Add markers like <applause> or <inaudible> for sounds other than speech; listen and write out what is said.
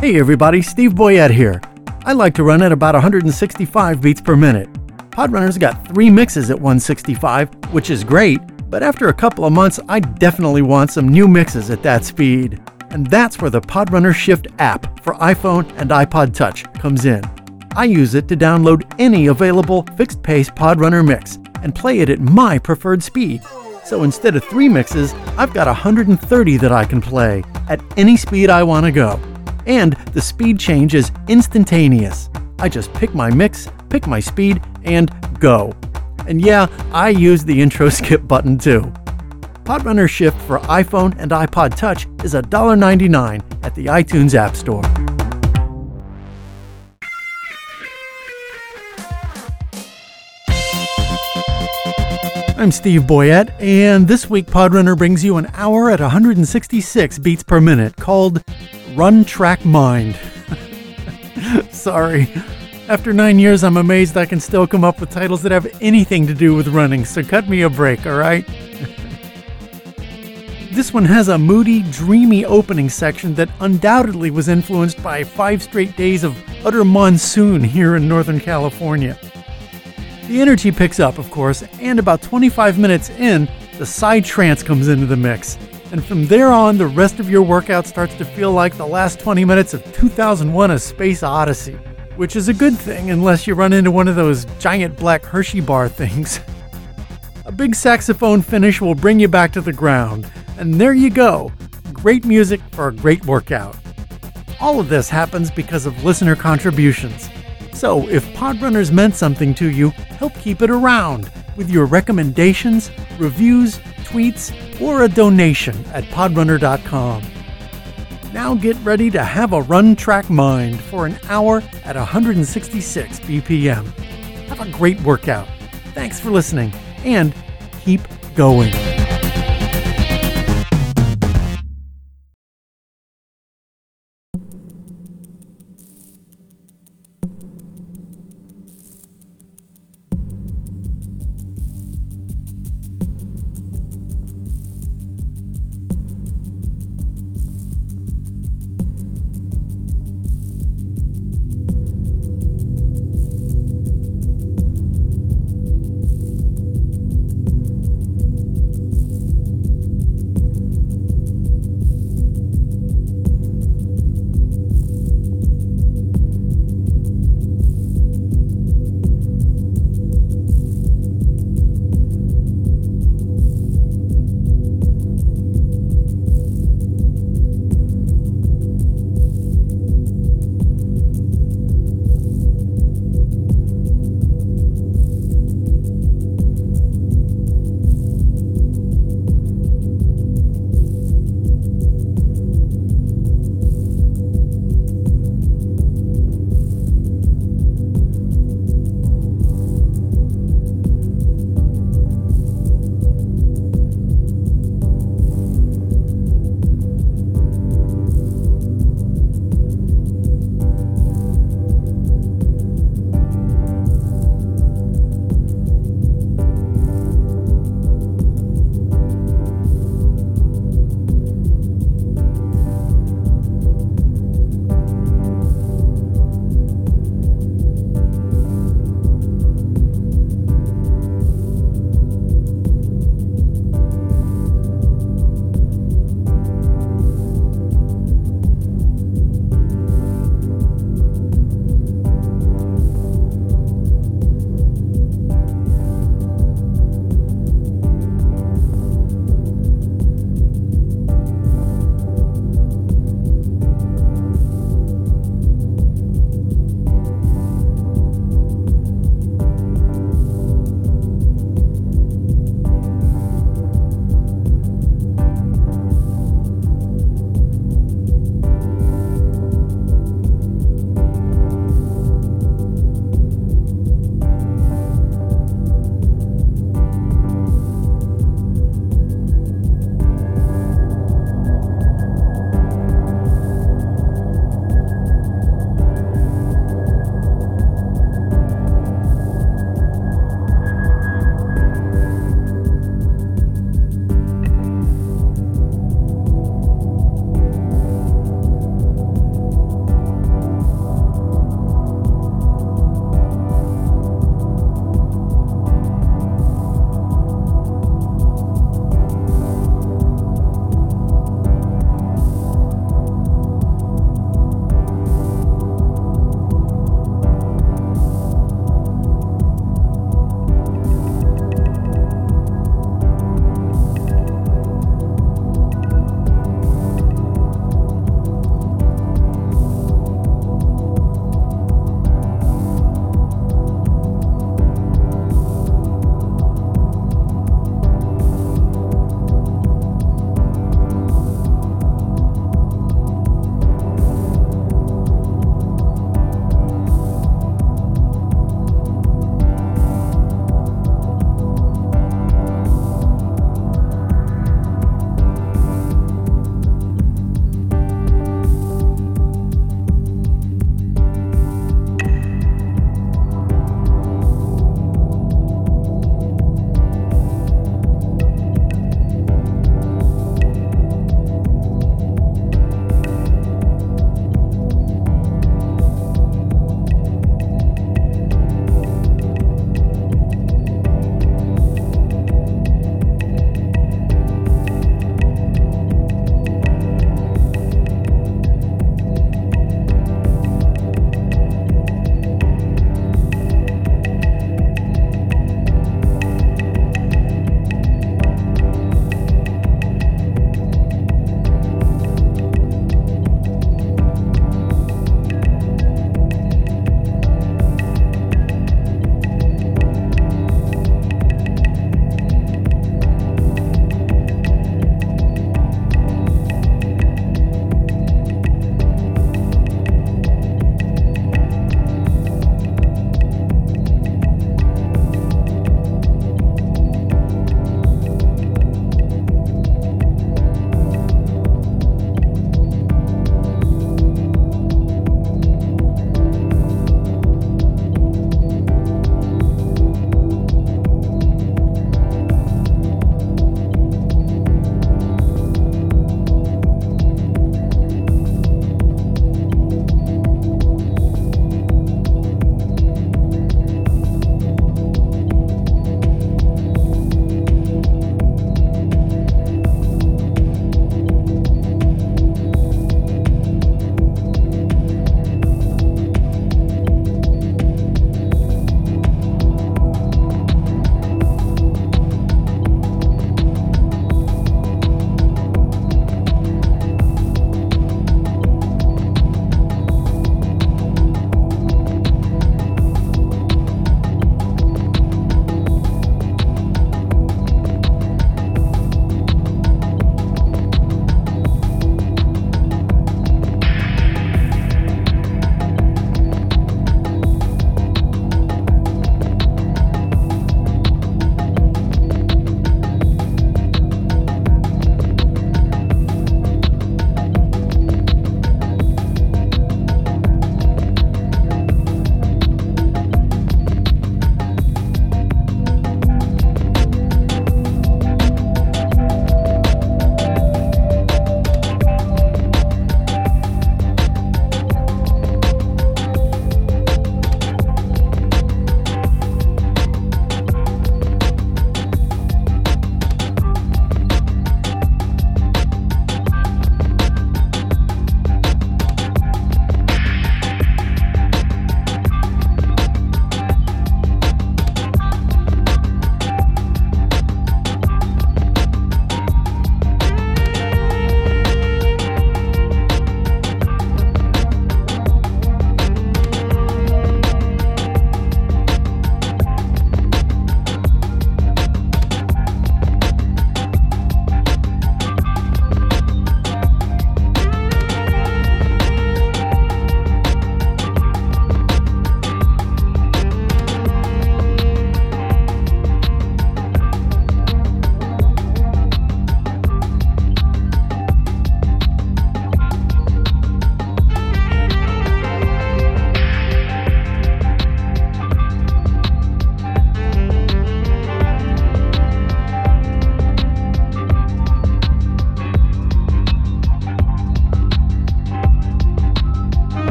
Hey everybody, Steve Boyett here. I like to run at about 165 beats per minute. Podrunner's got three mixes at 165, which is great, but after a couple of months, I definitely want some new mixes at that speed. And that's where the Podrunner Shift app for iPhone and iPod Touch comes in. I use it to download any available fixed pace Podrunner mix and play it at my preferred speed. So instead of three mixes, I've got 130 that I can play at any speed I want to go. And the speed change is instantaneous. I just pick my mix, pick my speed, and go. And yeah, I use the intro <laughs> skip button too. Podrunner Shift for iPhone and iPod Touch is $1.99 at the iTunes App Store. I'm Steve Boyett, and this week Podrunner brings you an hour at 166 beats per minute called Run Track Mind. <laughs> Sorry. After nine years, I'm amazed I can still come up with titles that have anything to do with running, so cut me a break, alright? <laughs> this one has a moody, dreamy opening section that undoubtedly was influenced by five straight days of utter monsoon here in Northern California. The energy picks up, of course, and about 25 minutes in, the psy trance comes into the mix. And from there on, the rest of your workout starts to feel like the last 20 minutes of 2001 A Space Odyssey. Which is a good thing unless you run into one of those giant black Hershey bar things. <laughs> a big saxophone finish will bring you back to the ground. And there you go. Great music for a great workout. All of this happens because of listener contributions. So, if Podrunners meant something to you, help keep it around with your recommendations, reviews, tweets, or a donation at podrunner.com. Now get ready to have a run track mind for an hour at 166 BPM. Have a great workout. Thanks for listening and keep going.